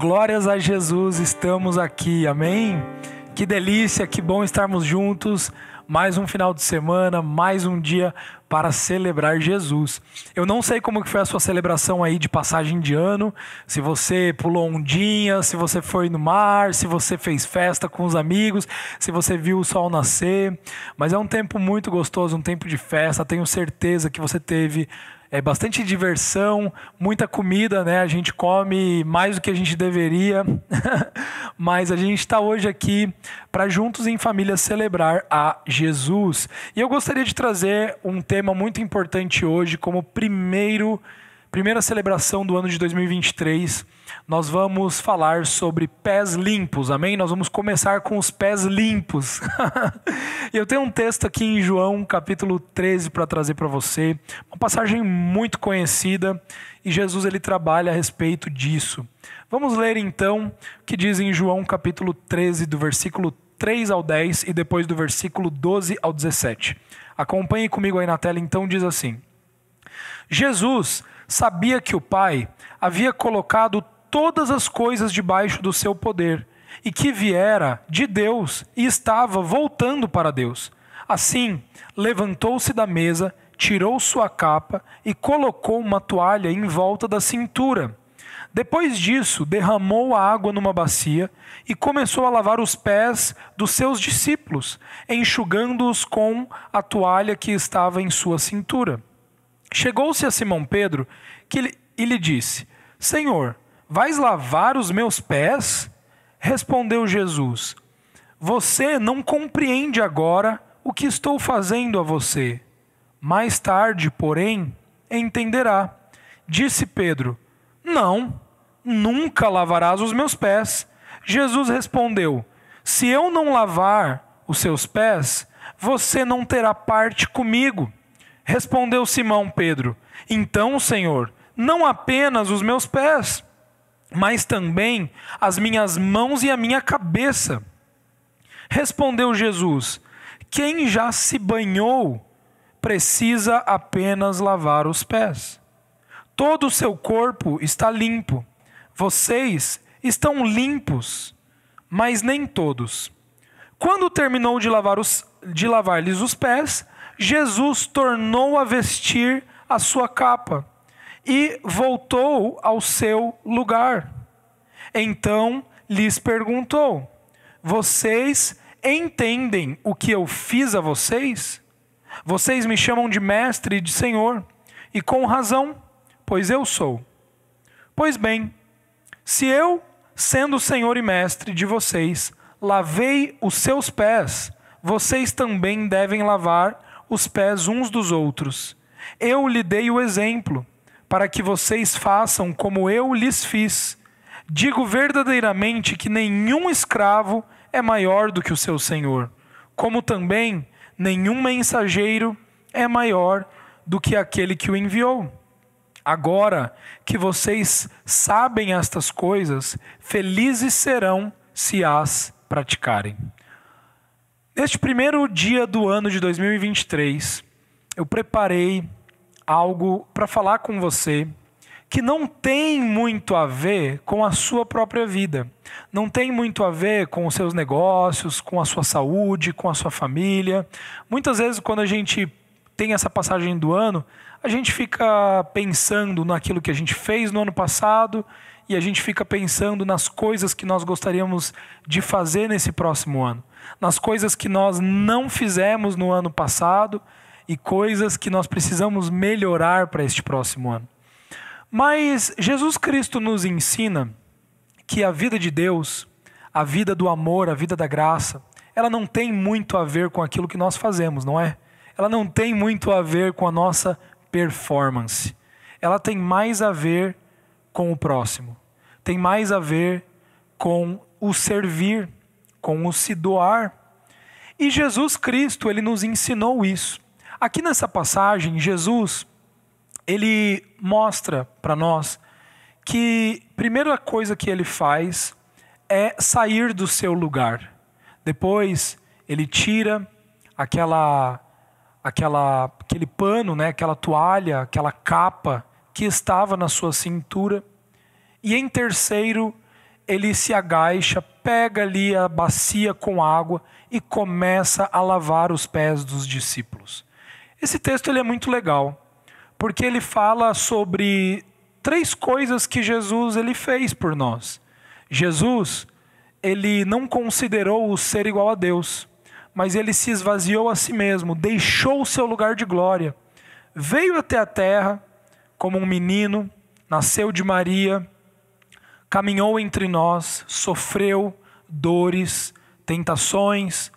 Glórias a Jesus, estamos aqui, amém? Que delícia, que bom estarmos juntos. Mais um final de semana, mais um dia para celebrar Jesus. Eu não sei como foi a sua celebração aí de passagem de ano, se você pulou ondinha, se você foi no mar, se você fez festa com os amigos, se você viu o sol nascer, mas é um tempo muito gostoso, um tempo de festa. Tenho certeza que você teve é bastante diversão, muita comida, né? A gente come mais do que a gente deveria, mas a gente está hoje aqui para juntos em família celebrar a Jesus. E eu gostaria de trazer um tema muito importante hoje como primeiro primeira celebração do ano de 2023, nós vamos falar sobre pés limpos, amém? Nós vamos começar com os pés limpos. eu tenho um texto aqui em João, capítulo 13, para trazer para você, uma passagem muito conhecida, e Jesus ele trabalha a respeito disso. Vamos ler então o que diz em João, capítulo 13, do versículo 3 ao 10 e depois do versículo 12 ao 17. Acompanhe comigo aí na tela, então diz assim: Jesus sabia que o Pai havia colocado todas as coisas debaixo do seu poder e que viera de Deus e estava voltando para Deus. Assim, levantou-se da mesa, tirou sua capa e colocou uma toalha em volta da cintura. Depois disso, derramou a água numa bacia e começou a lavar os pés dos seus discípulos, enxugando-os com a toalha que estava em sua cintura. Chegou-se a Simão Pedro que e lhe disse: Senhor, vais lavar os meus pés? Respondeu Jesus: Você não compreende agora o que estou fazendo a você. Mais tarde, porém, entenderá. Disse Pedro: Não, nunca lavarás os meus pés. Jesus respondeu: Se eu não lavar os seus pés, você não terá parte comigo. Respondeu Simão Pedro: Então, Senhor, não apenas os meus pés, mas também as minhas mãos e a minha cabeça. Respondeu Jesus: Quem já se banhou precisa apenas lavar os pés. Todo o seu corpo está limpo. Vocês estão limpos, mas nem todos. Quando terminou de lavar os de lavar-lhes os pés, Jesus tornou a vestir a sua capa e voltou ao seu lugar. Então lhes perguntou: Vocês entendem o que eu fiz a vocês? Vocês me chamam de mestre e de senhor, e com razão, pois eu sou. Pois bem, se eu, sendo senhor e mestre de vocês, lavei os seus pés, vocês também devem lavar os pés uns dos outros. Eu lhe dei o exemplo, para que vocês façam como eu lhes fiz. Digo verdadeiramente que nenhum escravo é maior do que o seu senhor, como também nenhum mensageiro é maior do que aquele que o enviou. Agora que vocês sabem estas coisas, felizes serão se as praticarem. Neste primeiro dia do ano de 2023, eu preparei algo para falar com você que não tem muito a ver com a sua própria vida, não tem muito a ver com os seus negócios, com a sua saúde, com a sua família. Muitas vezes, quando a gente tem essa passagem do ano, a gente fica pensando naquilo que a gente fez no ano passado e a gente fica pensando nas coisas que nós gostaríamos de fazer nesse próximo ano nas coisas que nós não fizemos no ano passado e coisas que nós precisamos melhorar para este próximo ano. Mas Jesus Cristo nos ensina que a vida de Deus, a vida do amor, a vida da graça, ela não tem muito a ver com aquilo que nós fazemos, não é? Ela não tem muito a ver com a nossa performance. Ela tem mais a ver com o próximo. Tem mais a ver com o servir com o se doar. E Jesus Cristo, ele nos ensinou isso. Aqui nessa passagem, Jesus, ele mostra para nós que a primeira coisa que ele faz é sair do seu lugar. Depois, ele tira aquela aquela aquele pano, né, aquela toalha, aquela capa que estava na sua cintura. E em terceiro, ele se agacha, pega ali a bacia com água e começa a lavar os pés dos discípulos. Esse texto ele é muito legal, porque ele fala sobre três coisas que Jesus ele fez por nós. Jesus, ele não considerou o ser igual a Deus, mas ele se esvaziou a si mesmo, deixou o seu lugar de glória, veio até a terra como um menino, nasceu de Maria, caminhou entre nós, sofreu dores, tentações,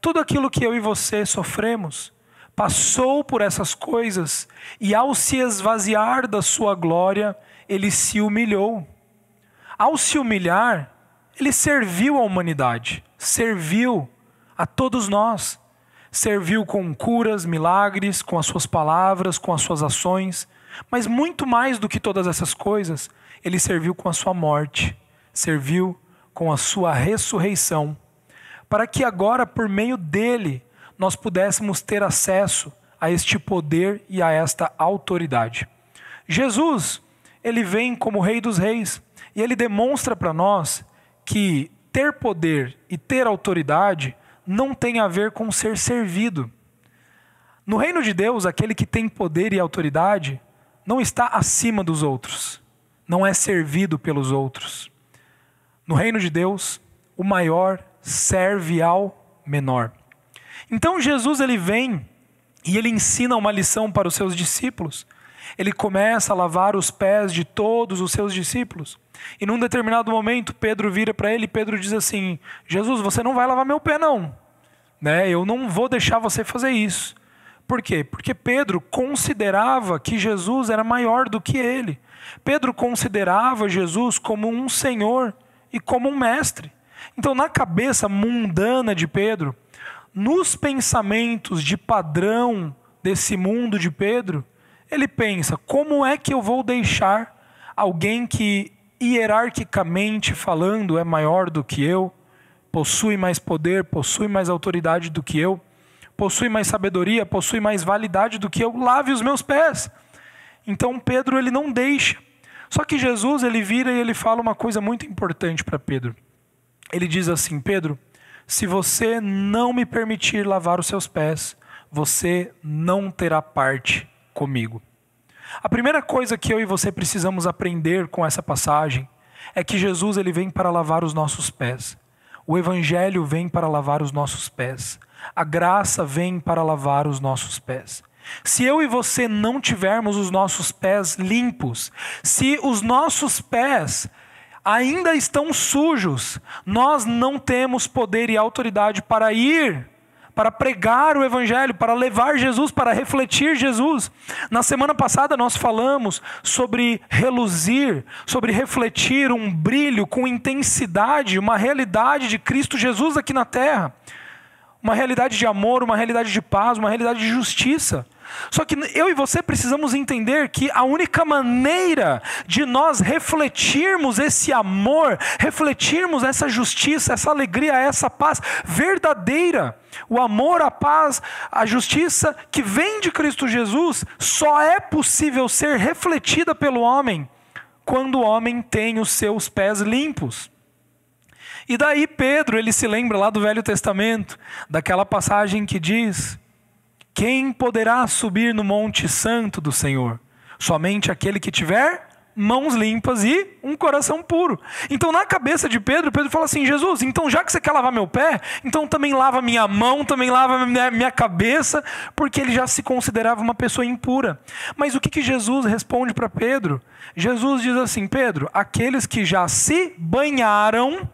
tudo aquilo que eu e você sofremos, passou por essas coisas e, ao se esvaziar da sua glória, ele se humilhou. Ao se humilhar, ele serviu à humanidade, serviu a todos nós. Serviu com curas, milagres, com as suas palavras, com as suas ações, mas muito mais do que todas essas coisas, ele serviu com a sua morte, serviu com a sua ressurreição, para que agora, por meio dele, nós pudéssemos ter acesso a este poder e a esta autoridade. Jesus, ele vem como Rei dos Reis e ele demonstra para nós que ter poder e ter autoridade não tem a ver com ser servido. No reino de Deus, aquele que tem poder e autoridade não está acima dos outros não é servido pelos outros. No reino de Deus, o maior serve ao menor. Então Jesus ele vem e ele ensina uma lição para os seus discípulos. Ele começa a lavar os pés de todos os seus discípulos. E num determinado momento, Pedro vira para ele e Pedro diz assim: Jesus, você não vai lavar meu pé, não. Né? Eu não vou deixar você fazer isso. Por quê? Porque Pedro considerava que Jesus era maior do que ele. Pedro considerava Jesus como um senhor e como um mestre. Então, na cabeça mundana de Pedro, nos pensamentos de padrão desse mundo de Pedro, ele pensa: como é que eu vou deixar alguém que, hierarquicamente falando, é maior do que eu, possui mais poder, possui mais autoridade do que eu, possui mais sabedoria, possui mais validade do que eu, lave os meus pés? Então Pedro ele não deixa. Só que Jesus ele vira e ele fala uma coisa muito importante para Pedro. Ele diz assim: Pedro, se você não me permitir lavar os seus pés, você não terá parte comigo. A primeira coisa que eu e você precisamos aprender com essa passagem é que Jesus ele vem para lavar os nossos pés. O evangelho vem para lavar os nossos pés. A graça vem para lavar os nossos pés. Se eu e você não tivermos os nossos pés limpos, se os nossos pés ainda estão sujos, nós não temos poder e autoridade para ir, para pregar o Evangelho, para levar Jesus, para refletir Jesus. Na semana passada nós falamos sobre reluzir, sobre refletir um brilho com intensidade, uma realidade de Cristo Jesus aqui na terra. Uma realidade de amor, uma realidade de paz, uma realidade de justiça. Só que eu e você precisamos entender que a única maneira de nós refletirmos esse amor, refletirmos essa justiça, essa alegria, essa paz verdadeira, o amor, a paz, a justiça que vem de Cristo Jesus, só é possível ser refletida pelo homem quando o homem tem os seus pés limpos. E daí Pedro, ele se lembra lá do Velho Testamento, daquela passagem que diz: quem poderá subir no monte santo do Senhor? Somente aquele que tiver mãos limpas e um coração puro. Então, na cabeça de Pedro, Pedro fala assim: Jesus, então já que você quer lavar meu pé, então também lava minha mão, também lava minha, cabeça, porque ele já se considerava uma pessoa impura. Mas o que, que Jesus responde para Pedro? Jesus diz assim: Pedro, aqueles que já se banharam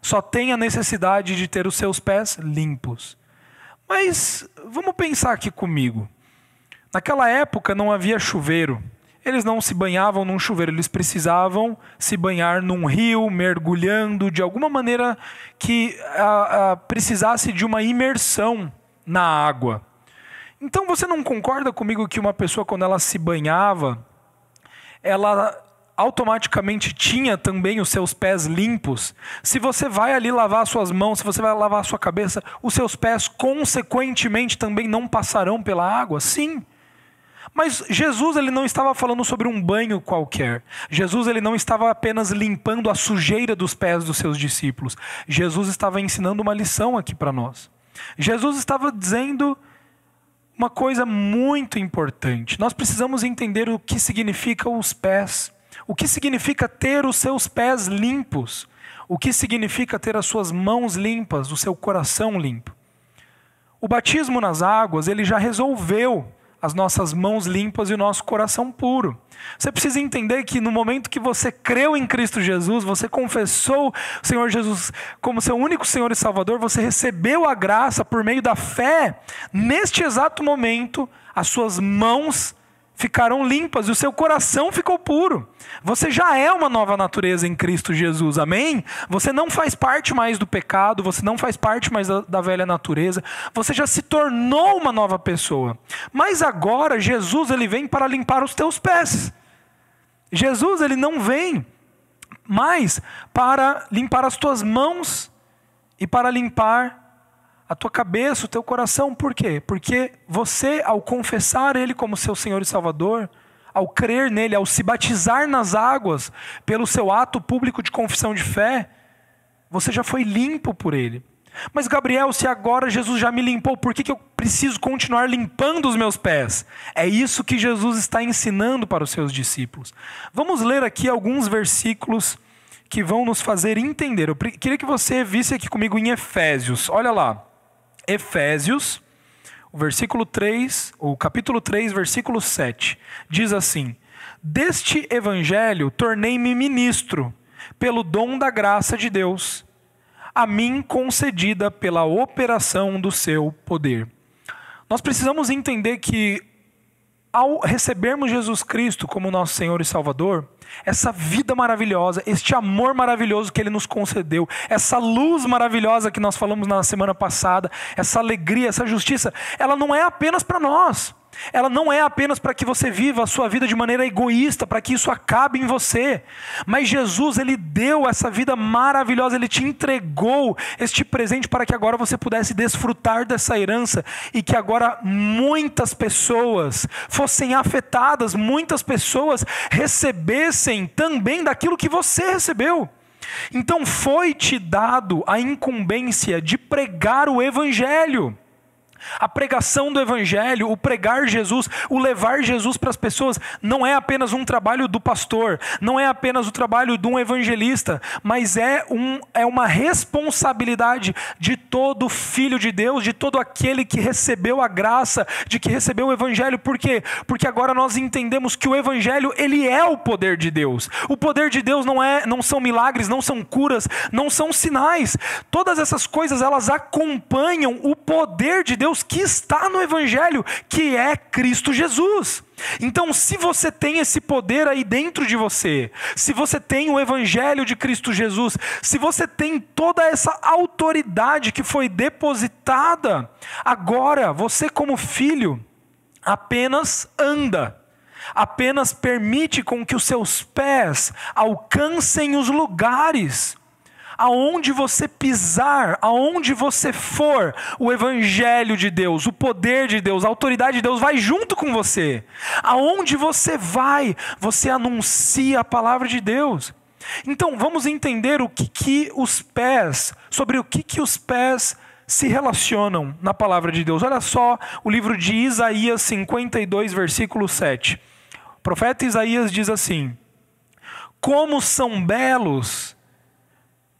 só têm a necessidade de ter os seus pés limpos. Mas vamos pensar aqui comigo. Naquela época não havia chuveiro. Eles não se banhavam num chuveiro, eles precisavam se banhar num rio, mergulhando de alguma maneira que a, a, precisasse de uma imersão na água. Então você não concorda comigo que uma pessoa, quando ela se banhava, ela automaticamente tinha também os seus pés limpos, se você vai ali lavar suas mãos, se você vai lavar a sua cabeça, os seus pés consequentemente também não passarão pela água? Sim. Mas Jesus ele não estava falando sobre um banho qualquer. Jesus ele não estava apenas limpando a sujeira dos pés dos seus discípulos. Jesus estava ensinando uma lição aqui para nós. Jesus estava dizendo uma coisa muito importante. Nós precisamos entender o que significa os pés. O que significa ter os seus pés limpos? O que significa ter as suas mãos limpas, o seu coração limpo? O batismo nas águas, ele já resolveu as nossas mãos limpas e o nosso coração puro. Você precisa entender que no momento que você creu em Cristo Jesus, você confessou o Senhor Jesus como seu único Senhor e Salvador, você recebeu a graça por meio da fé. Neste exato momento, as suas mãos ficaram limpas e o seu coração ficou puro. Você já é uma nova natureza em Cristo Jesus, amém? Você não faz parte mais do pecado, você não faz parte mais da, da, velha natureza, você já se tornou uma nova pessoa. Mas agora Jesus ele vem para limpar os teus pés. Jesus ele não vem mais para limpar as tuas mãos e para limpar a tua cabeça, o teu coração. Por quê? Porque você, ao confessar Ele como seu Senhor e Salvador, ao crer nele, ao se batizar nas águas, pelo seu ato público de confissão de fé, você já foi limpo por Ele. Mas, Gabriel, se agora Jesus já me limpou, por que, que eu preciso continuar limpando os meus pés? É isso que Jesus está ensinando para os seus discípulos. Vamos ler aqui alguns versículos que vão nos fazer entender. Eu queria que você visse aqui comigo em Efésios. Olha lá. Efésios, o versículo 3, o capítulo 3, versículo 7, diz assim: Deste evangelho tornei-me ministro, pelo dom da graça de Deus, a mim concedida pela operação do seu poder. Nós precisamos entender que ao recebermos Jesus Cristo como nosso Senhor e Salvador, essa vida maravilhosa, este amor maravilhoso que Ele nos concedeu, essa luz maravilhosa que nós falamos na semana passada, essa alegria, essa justiça, ela não é apenas para nós. Ela não é apenas para que você viva a sua vida de maneira egoísta, para que isso acabe em você. Mas Jesus, ele deu essa vida maravilhosa, ele te entregou este presente para que agora você pudesse desfrutar dessa herança e que agora muitas pessoas fossem afetadas, muitas pessoas recebessem também daquilo que você recebeu. Então foi te dado a incumbência de pregar o evangelho. A pregação do Evangelho, o pregar Jesus, o levar Jesus para as pessoas, não é apenas um trabalho do pastor, não é apenas o trabalho de um evangelista, mas é, um, é uma responsabilidade de todo filho de Deus, de todo aquele que recebeu a graça, de que recebeu o Evangelho. Por quê? Porque agora nós entendemos que o Evangelho ele é o poder de Deus. O poder de Deus não é, não são milagres, não são curas, não são sinais. Todas essas coisas elas acompanham o poder de Deus Deus que está no Evangelho, que é Cristo Jesus. Então, se você tem esse poder aí dentro de você, se você tem o Evangelho de Cristo Jesus, se você tem toda essa autoridade que foi depositada, agora você, como filho, apenas anda apenas permite com que os seus pés alcancem os lugares aonde você pisar, aonde você for, o evangelho de Deus, o poder de Deus, a autoridade de Deus vai junto com você. Aonde você vai, você anuncia a palavra de Deus. Então, vamos entender o que, que os pés, sobre o que, que os pés se relacionam na palavra de Deus. Olha só o livro de Isaías 52, versículo 7. O profeta Isaías diz assim: Como são belos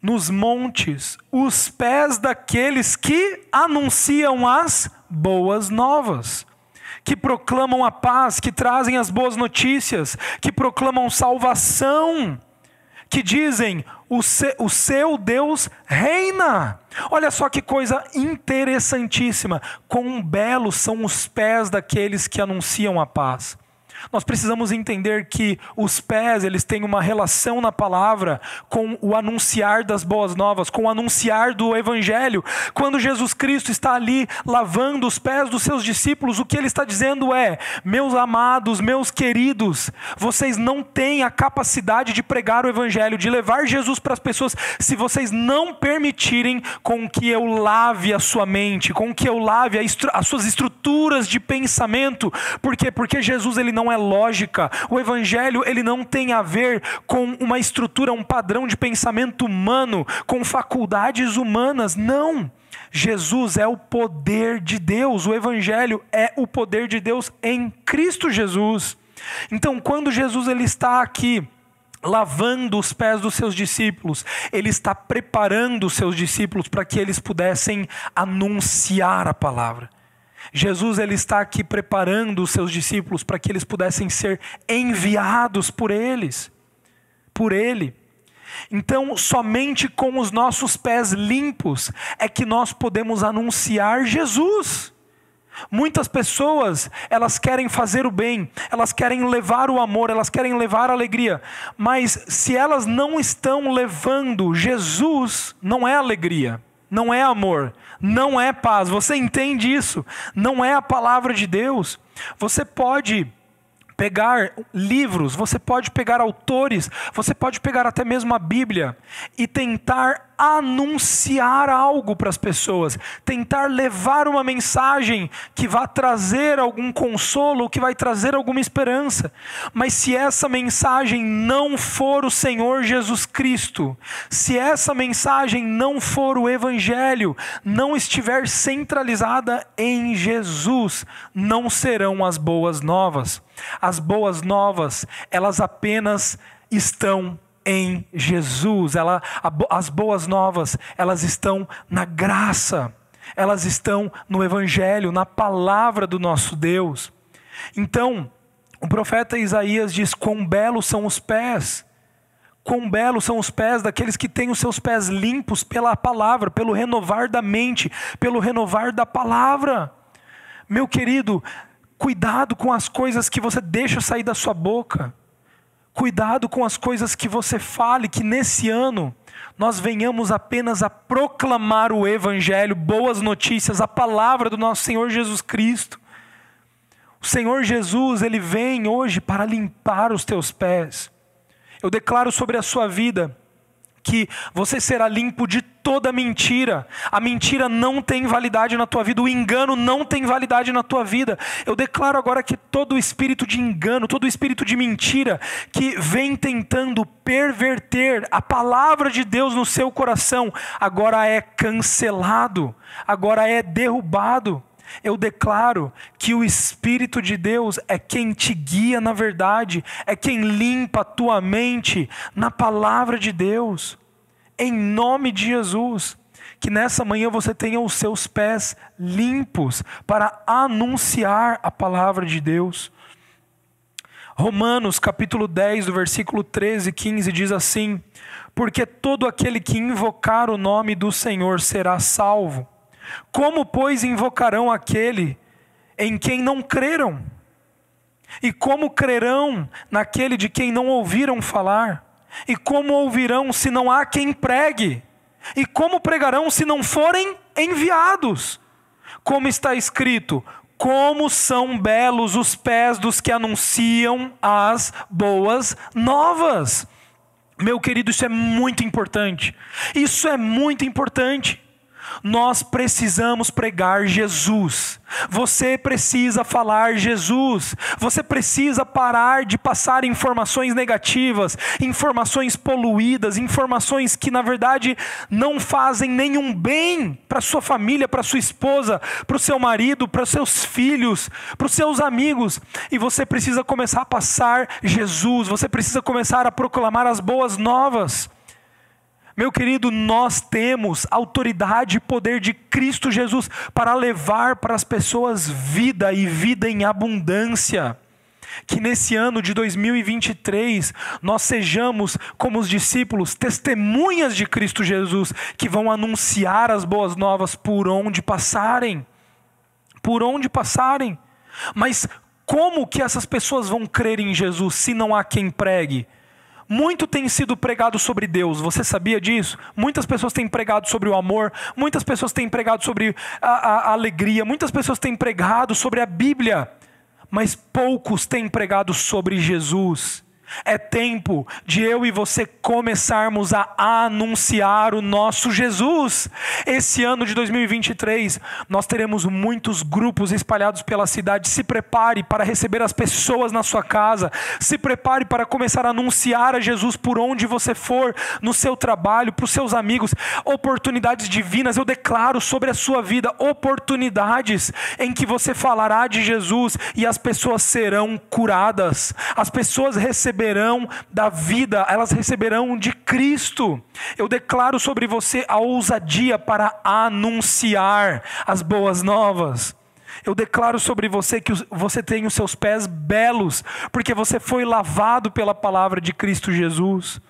nos montes os pés daqueles que anunciam as boas novas, que proclamam a paz, que trazem as boas notícias, que proclamam salvação, que dizem: o, se, o seu Deus reina. Olha só que coisa interessantíssima. Quão belos são os pés daqueles que anunciam a paz. Nós precisamos entender que os pés, eles têm uma relação na palavra com o anunciar das boas novas, com o anunciar do evangelho. Quando Jesus Cristo está ali lavando os pés dos seus discípulos, o que ele está dizendo é: "Meus amados, meus queridos, vocês não têm a capacidade de pregar o evangelho, de levar Jesus para as pessoas se vocês não permitirem com que eu lave a sua mente, com que eu lave as suas estruturas de pensamento. Por quê? Porque Jesus ele não é lógica. O evangelho ele não tem a ver com uma estrutura, um padrão de pensamento humano, com faculdades humanas. Não. Jesus é o poder de Deus. O evangelho é o poder de Deus em Cristo Jesus. Então, quando Jesus ele está aqui lavando os pés dos seus discípulos, ele está preparando os seus discípulos para que eles pudessem anunciar a palavra. Jesus ele está aqui preparando os seus discípulos para que eles pudessem ser enviados por eles, por ele. Então, somente com os nossos pés limpos é que nós podemos anunciar Jesus. Muitas pessoas, elas querem fazer o bem, elas querem levar o amor, elas querem levar a alegria, mas se elas não estão levando Jesus, não é alegria, não é amor, não é paz. Você entende isso? Não é a palavra de Deus. Você pode pegar livros, você pode pegar autores, você pode pegar até mesmo a Bíblia e tentar anunciar algo para as pessoas, tentar levar uma mensagem que vá trazer algum consolo, que vai trazer alguma esperança. Mas se essa mensagem não for o Senhor Jesus Cristo, se essa mensagem não for o Evangelho, não estiver centralizada em Jesus, não serão as boas novas. As boas novas, elas apenas estão em Jesus. Ela, as boas novas, elas estão na graça, elas estão no Evangelho, na palavra do nosso Deus. Então, o profeta Isaías diz: Quão belos são os pés, quão belos são os pés daqueles que têm os seus pés limpos pela palavra, pelo renovar da mente, pelo renovar da palavra. Meu querido, cuidado com as coisas que você deixa sair da sua boca. Cuidado com as coisas que você fale, que nesse ano nós venhamos apenas a proclamar o Evangelho, boas notícias, a palavra do nosso Senhor Jesus Cristo. O Senhor Jesus, Ele vem hoje para limpar os teus pés. Eu declaro sobre a sua vida que você será limpo de toda mentira. A mentira não tem validade na tua vida, o engano não tem validade na tua vida. Eu declaro agora que todo espírito de engano, todo espírito de mentira que vem tentando perverter a palavra de Deus no seu coração, agora é cancelado, agora é derrubado. Eu declaro que o Espírito de Deus é quem te guia na verdade, é quem limpa a tua mente na palavra de Deus. Em nome de Jesus, que nessa manhã você tenha os seus pés limpos para anunciar a palavra de Deus. Romanos capítulo 10, do versículo 13 e 15 diz assim: Porque todo aquele que invocar o nome do Senhor será salvo. Como, pois, invocarão aquele em quem não creram? E como crerão naquele de quem não ouviram falar? E como ouvirão se não há quem pregue? E como pregarão se não forem enviados? Como está escrito: como são belos os pés dos que anunciam as boas novas. Meu querido, isso é muito importante. Isso é muito importante. Nós precisamos pregar Jesus. Você precisa falar Jesus. Você precisa parar de passar informações negativas, informações poluídas, informações que na verdade não fazem nenhum bem para sua família, para sua esposa, para o seu marido, para seus filhos, para os seus amigos. E você precisa começar a passar Jesus. Você precisa começar a proclamar as boas novas. Meu querido, nós temos autoridade e poder de Cristo Jesus para levar para as pessoas vida e vida em abundância. Que nesse ano de 2023 nós sejamos, como os discípulos, testemunhas de Cristo Jesus, que vão anunciar as boas novas por onde passarem. Por onde passarem. Mas Como que essas pessoas vão crer em Jesus se não há quem pregue? Muito tem sido pregado sobre Deus, você sabia disso? Muitas pessoas têm pregado sobre o amor, muitas pessoas têm pregado sobre a, a, a alegria, muitas pessoas têm pregado sobre a Bíblia, mas poucos têm pregado sobre Jesus. É tempo de eu e você começarmos a anunciar o nosso Jesus. Esse ano de 2023, nós teremos muitos grupos espalhados pela cidade. Se prepare para receber as pessoas na sua casa. Se prepare para começar a anunciar a Jesus por onde você for, no seu trabalho, para os seus amigos. Oportunidades divinas, eu declaro sobre a sua vida oportunidades em que você falará de Jesus e as pessoas serão curadas. As pessoas receberão receberão da vida, elas receberão de Cristo. Eu declaro sobre você a ousadia para anunciar as boas novas. Eu declaro sobre você que você tem os seus pés belos, porque você foi lavado pela palavra de Cristo Jesus.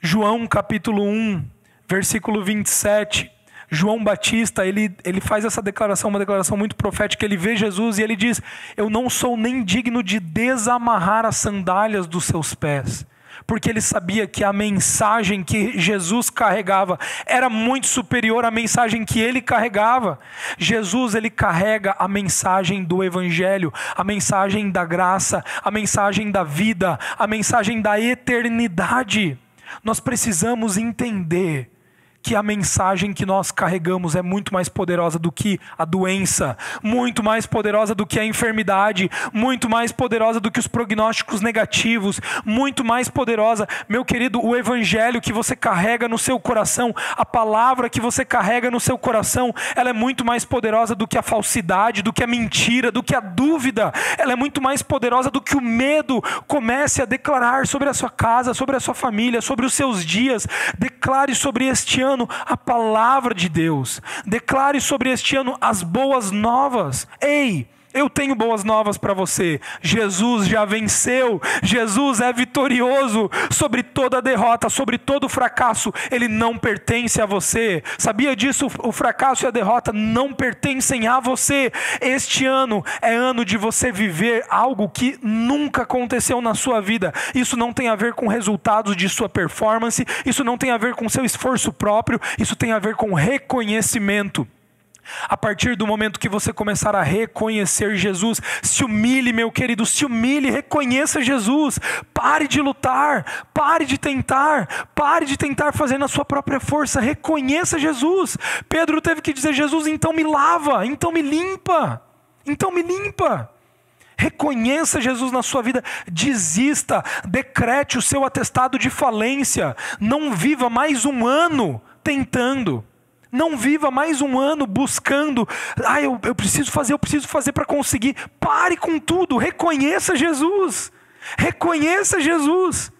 João capítulo 1, versículo 27. João Batista, ele, ele faz essa declaração, uma declaração muito profética. Ele vê Jesus e ele diz: Eu não sou nem digno de desamarrar as sandálias dos seus pés. Porque ele sabia que a mensagem que Jesus carregava era muito superior à mensagem que ele carregava. Jesus, ele carrega a mensagem do Evangelho, a mensagem da graça, a mensagem da vida, a mensagem da eternidade. Nós precisamos entender que a mensagem que nós carregamos é muito mais poderosa do que a doença, muito mais poderosa do que a enfermidade, muito mais poderosa do que os prognósticos negativos, muito mais poderosa, meu querido, o evangelho que você carrega no seu coração, a palavra que você carrega no seu coração, ela é muito mais poderosa do que a falsidade, do que a mentira, do que a dúvida, ela é muito mais poderosa do que o medo. Comece a declarar sobre a sua casa, sobre a sua família, sobre os seus dias, declare sobre este ano ano a palavra de Deus. Declare sobre este ano as boas novas. Ei! Eu tenho boas novas para você. Jesus já venceu. Jesus é vitorioso sobre toda derrota, sobre todo fracasso. Ele não pertence a você. Sabia disso? O fracasso e a derrota não pertencem a você. Este ano é ano de você viver algo que nunca aconteceu na sua vida. Isso não tem a ver com resultados de sua performance, isso não tem a ver com seu esforço próprio, isso tem a ver com reconhecimento. A partir do momento que você começar a reconhecer Jesus, se humilhe, meu querido, se humilhe, reconheça Jesus. Pare de lutar, pare de tentar, pare de tentar fazer na sua própria força. Reconheça Jesus. Pedro teve que dizer: Jesus, então me lava, então me limpa, então me limpa. Reconheça Jesus na sua vida, desista, decrete o seu atestado de falência, não viva mais um ano tentando. Não viva mais um ano buscando, ah, eu, eu preciso fazer, eu preciso fazer para conseguir. Pare com tudo, reconheça Jesus. Reconheça Jesus.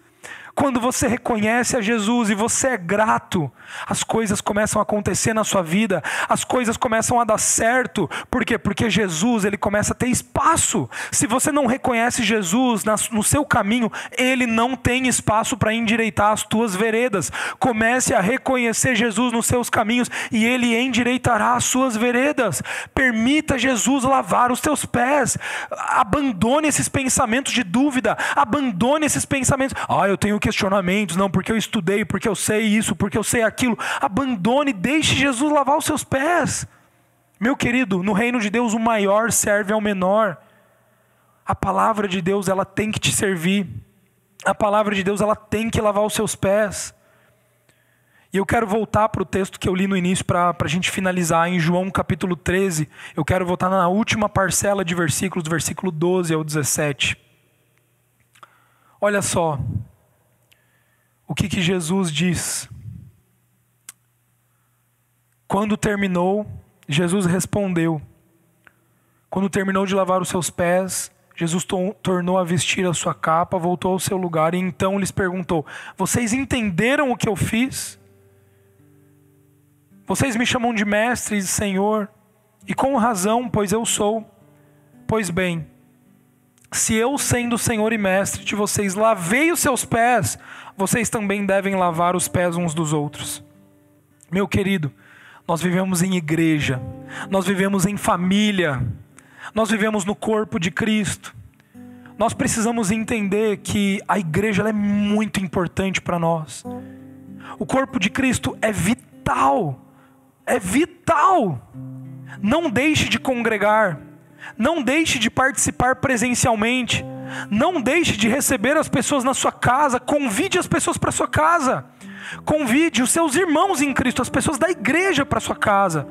Quando você reconhece a Jesus e você é grato, as coisas começam a acontecer na sua vida, as coisas começam a dar certo. Por quê? Porque Jesus, ele começa a ter espaço. Se você não reconhece Jesus no seu caminho, ele não tem espaço para endireitar as tuas veredas. Comece a reconhecer Jesus nos seus caminhos e ele endireitará as suas veredas. Permita Jesus lavar os teus pés. Abandone esses pensamentos de dúvida, abandone esses pensamentos. Ah, eu tenho questionamentos, não, porque eu estudei, porque eu sei isso, porque eu sei aquilo. Abandone, deixe Jesus lavar os seus pés. Meu querido, no reino de Deus o maior serve ao menor. A palavra de Deus, ela tem que te servir. A palavra de Deus, ela tem que lavar os seus pés. E eu quero voltar para o texto que eu li no início para a gente finalizar, em João capítulo 13. Eu quero voltar na última parcela de versículos, do versículo 12 ao 17. Olha só, o que, que Jesus diz. Quando terminou, Jesus respondeu. Quando terminou de lavar os seus pés, Jesus tornou a vestir a sua capa, voltou ao seu lugar e então lhes perguntou: Vocês entenderam o que eu fiz? Vocês me chamam de mestre e senhor, e com razão, pois eu sou. Pois bem, se eu, sendo Senhor e Mestre de vocês, lavei os seus pés, vocês também devem lavar os pés uns dos outros. Meu querido, nós vivemos em igreja, nós vivemos em família, Nós vivemos no corpo de Cristo. Nós precisamos entender que a igreja é muito importante para nós. O corpo de Cristo é vital. É vital. Não deixe de congregar. Não deixe de participar presencialmente. Não deixe de receber as pessoas na sua casa. Convide as pessoas para sua casa. Convide os seus irmãos em Cristo, as pessoas da igreja para sua casa.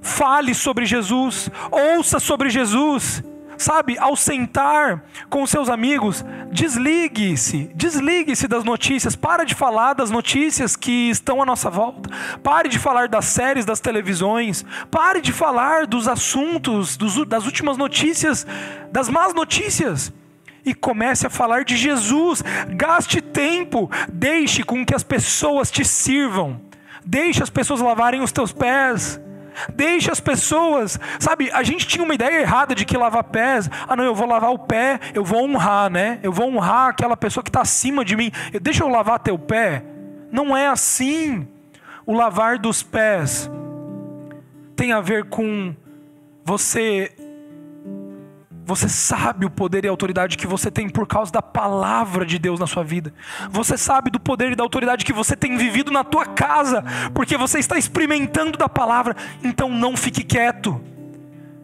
Fale sobre Jesus, ouça sobre Jesus. Sabe, ao sentar com os seus amigos, desligue-se, desligue-se das notícias, para de falar das notícias que estão à nossa volta, pare de falar das séries, das televisões, pare de falar dos assuntos, dos, das últimas notícias, das más notícias e comece a falar de Jesus. Gaste tempo, deixe com que as pessoas te sirvam, deixe as pessoas lavarem os teus pés. Deixe as pessoas, sabe? A gente tinha uma ideia errada de que lavar pés, ah, não, eu vou lavar o pé, eu vou honrar, né? Eu vou honrar aquela pessoa que está acima de mim. Deixa eu lavar teu pé. Não é assim. O lavar dos pés tem a ver com você você sabe o poder e a autoridade que você tem por causa da palavra de Deus na sua vida. Você sabe do poder e da autoridade que você tem vivido na tua casa, porque você está experimentando da palavra. Então não fique quieto.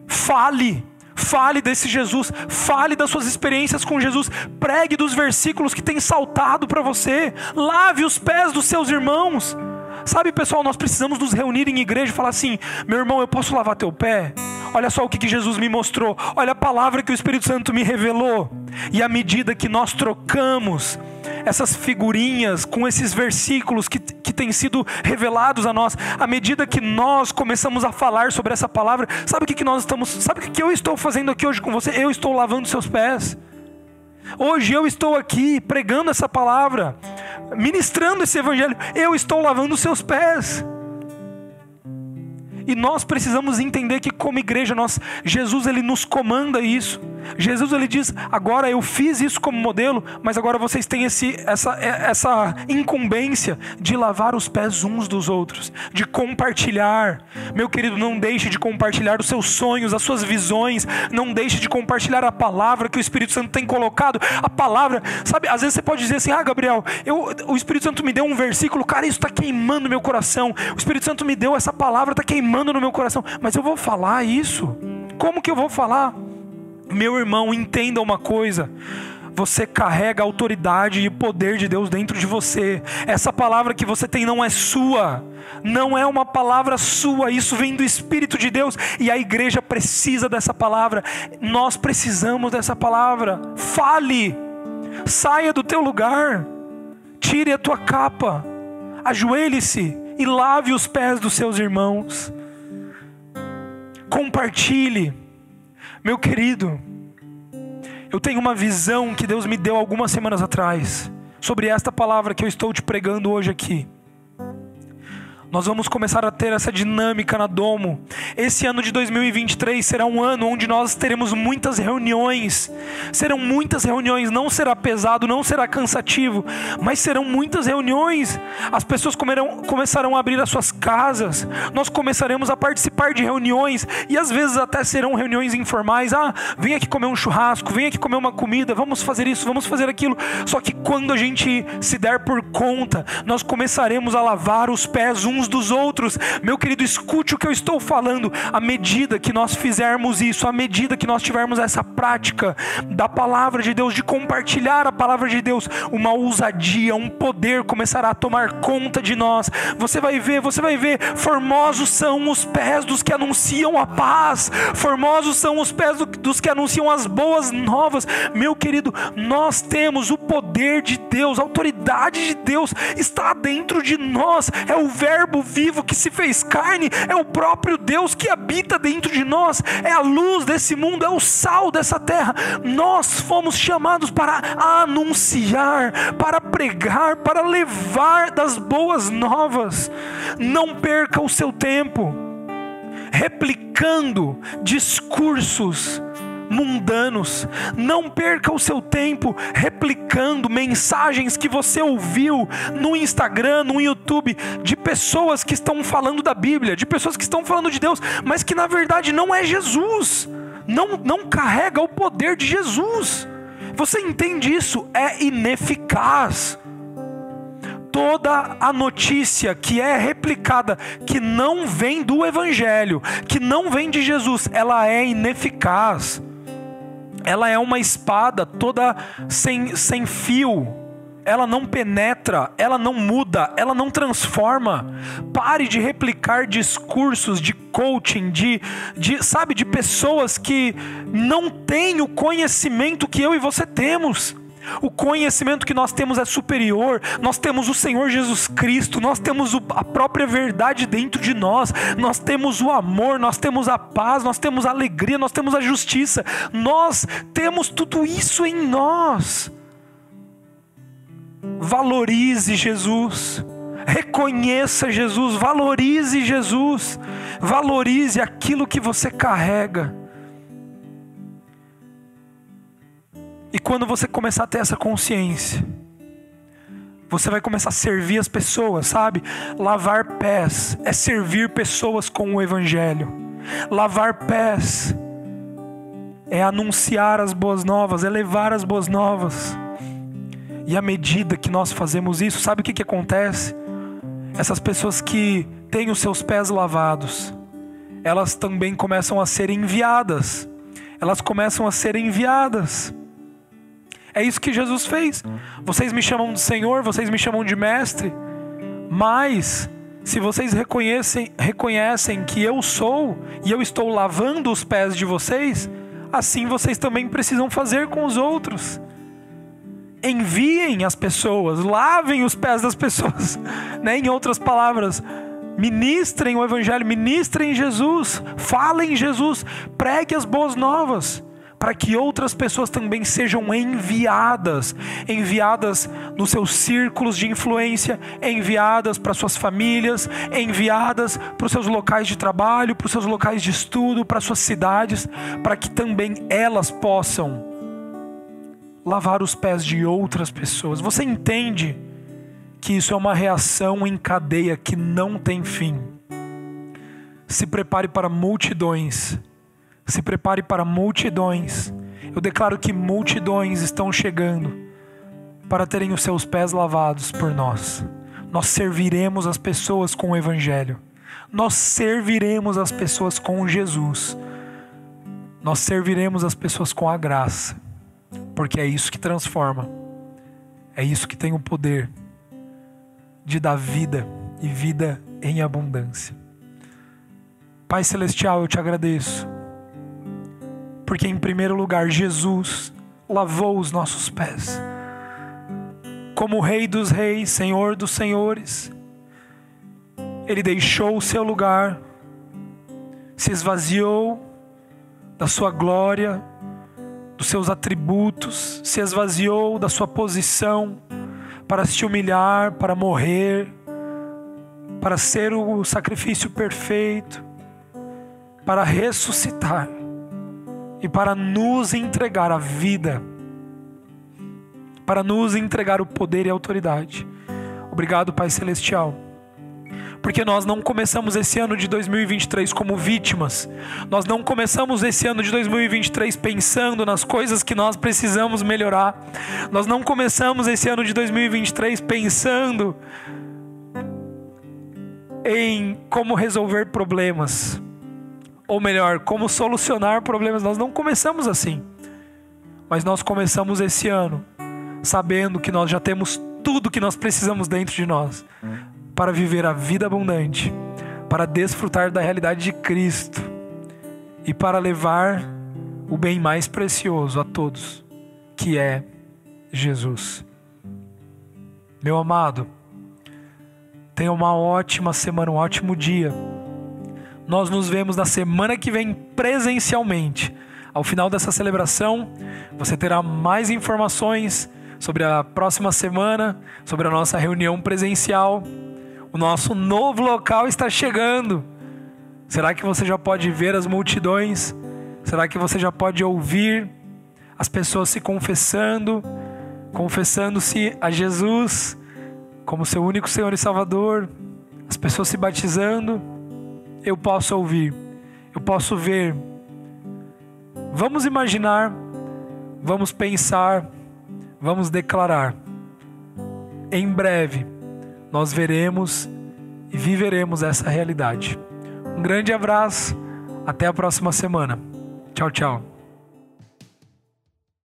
Fale. Fale desse Jesus, fale das suas experiências com Jesus, pregue dos versículos que tem saltado para você, lave os pés dos seus irmãos. Sabe, pessoal, nós precisamos nos reunir em igreja e falar assim: meu irmão, eu posso lavar teu pé? Olha só o que, Jesus me mostrou. Olha a palavra que o Espírito Santo me revelou. E à medida que nós trocamos essas figurinhas com esses versículos que, que têm sido revelados a nós, à medida que nós começamos a falar sobre essa palavra, sabe o que, que nós estamos, sabe o que, que eu estou fazendo aqui hoje com você? Eu estou lavando seus pés. Hoje eu estou aqui pregando essa palavra, ministrando esse evangelho, eu estou lavando seus pés. E nós precisamos entender que como igreja nós Jesus ele nos comanda isso. Jesus ele diz: "Agora eu fiz isso como modelo, mas agora vocês têm esse, essa, essa incumbência de lavar os pés uns dos outros, de compartilhar. Meu querido, não deixe de compartilhar os seus sonhos, as suas visões, não deixe de compartilhar a palavra que o Espírito Santo tem colocado. A palavra, sabe? Às vezes você pode dizer assim: "Ah, Gabriel, eu, o Espírito Santo me deu um versículo, cara, isso está queimando meu coração. O Espírito Santo me deu essa palavra, está queimando no meu coração, mas eu vou falar isso? Como que eu vou falar?" Meu irmão, entenda uma coisa. Você carrega a autoridade e poder de Deus dentro de você. Essa palavra que você tem não é sua, não é uma palavra sua, isso vem do Espírito de Deus e a igreja precisa dessa palavra. Nós precisamos dessa palavra. Fale, saia do teu lugar, tire a tua capa, ajoelhe-se e lave os pés dos seus irmãos. Compartilhe meu querido, eu tenho uma visão que Deus me deu algumas semanas atrás sobre esta palavra que eu estou te pregando hoje aqui. Nós vamos começar a ter essa dinâmica na Domo. Esse ano de 2023 será um ano onde nós teremos muitas reuniões. Serão muitas reuniões, não será pesado, não será cansativo, mas serão muitas reuniões. As pessoas comerão, começarão a abrir as suas casas. Nós começaremos a participar de reuniões e às vezes até serão reuniões informais. Ah, vem aqui comer um churrasco, vem aqui comer uma comida, vamos fazer isso, vamos fazer aquilo. Só que quando a gente se der por conta, nós começaremos a lavar os pés um uns dos outros. Meu querido, escute o que eu estou falando. À medida que nós fizermos isso, à medida que nós tivermos essa prática da palavra de Deus, de compartilhar a palavra de Deus, uma ousadia, um poder começará a tomar conta de nós. Você vai ver, você vai ver, formosos são os pés dos que anunciam a paz, formosos são os pés dos que anunciam as boas novas. Meu querido, nós temos o poder de Deus, a autoridade de Deus está dentro de nós, é o Verbo Verbo vivo que se fez carne, é o próprio Deus que habita dentro de nós, é a luz desse mundo, é o sal dessa terra. Nós fomos chamados para anunciar, para pregar, para levar das boas novas. Não perca o seu tempo replicando discursos mundanos. Não perca o seu tempo replicando mensagens que você ouviu no Instagram, no YouTube, de pessoas que estão falando da Bíblia, de pessoas que estão falando de Deus, mas que na verdade não é Jesus não, não carrega o poder de Jesus. Você entende isso? É ineficaz. Toda a notícia que é replicada, que não vem do Evangelho, que não vem de Jesus, ela é ineficaz. Ela é uma espada toda sem, sem fio, ela não penetra, ela não muda, ela não transforma. Pare de replicar discursos de coaching, de, de sabe, de pessoas que não têm o conhecimento que eu e você temos. O conhecimento que nós temos é superior. Nós temos o Senhor Jesus Cristo, nós temos a própria verdade dentro de nós, nós temos o amor, nós temos a paz, nós temos a alegria, nós temos a justiça. Nós temos tudo isso em nós. Valorize Jesus. Reconheça Jesus, valorize Jesus, valorize aquilo que você carrega. E quando você começar a ter essa consciência, você vai começar a servir as pessoas, sabe? Lavar pés é servir pessoas com o Evangelho. Lavar pés é anunciar as boas novas, é levar as boas novas. E à medida que nós fazemos isso, sabe o que, que acontece? Essas pessoas que têm os seus pés lavados, elas também começam a ser enviadas. Elas começam a ser enviadas. É isso que Jesus fez. Vocês me chamam de Senhor, vocês me chamam de Mestre, mas se vocês reconhecem, reconhecem que eu sou e eu estou lavando os pés de vocês, assim vocês também precisam fazer com os outros enviem as pessoas, lavem os pés das pessoas, né? em outras palavras, ministrem o Evangelho, ministrem Jesus, falem Jesus, pregue as boas novas, para que outras pessoas também sejam enviadas, enviadas nos seus círculos de influência, enviadas para suas famílias, enviadas para os seus locais de trabalho, para os seus locais de estudo, para suas cidades, para que também elas possam lavar os pés de outras pessoas. Você entende que isso é uma reação em cadeia que não tem fim. Se prepare para multidões. Se prepare para multidões. Eu declaro que multidões estão chegando para terem os seus pés lavados por nós. Nós serviremos as pessoas com o Evangelho. Nós serviremos as pessoas com Jesus. Nós serviremos as pessoas com a graça porque é isso que transforma, é isso que tem o poder de dar vida e vida em abundância. Pai Celestial, eu te agradeço, porque em primeiro lugar Jesus lavou os nossos pés, como Rei dos Reis, Senhor dos Senhores, Ele deixou o seu lugar, se esvaziou da sua glória, dos seus atributos, se esvaziou da sua posição para se humilhar, para morrer, para ser o sacrifício perfeito, para ressuscitar e para nos entregar a vida, para nos entregar o poder e a autoridade. Obrigado, Pai Celestial porque nós não começamos esse ano de 2023 como vítimas. Nós não começamos esse ano de 2023 pensando nas coisas que nós precisamos melhorar. Nós não começamos esse ano de 2023 pensando em como resolver problemas. Ou melhor, como solucionar problemas. Nós não começamos assim. Mas nós começamos esse ano sabendo que nós já temos tudo que nós precisamos dentro de nós para viver a vida abundante, para desfrutar da realidade de Cristo e para levar o bem mais precioso a todos, que é Jesus. Meu amado, tenha uma ótima semana, um ótimo dia. Nós nos vemos na semana que vem presencialmente. Ao final dessa celebração, você terá mais informações sobre a próxima semana, sobre a nossa reunião presencial. O nosso novo local está chegando. Será que você já pode ver as multidões? Será que você já pode ouvir as pessoas se confessando, confessando-se a Jesus como seu único Senhor e Salvador? As pessoas se batizando? Eu posso ouvir, eu posso ver Vamos imaginar, vamos pensar, vamos declarar. Em breve, nós veremos e viveremos essa realidade. Um grande abraço, até a próxima semana. Tchau, tchau.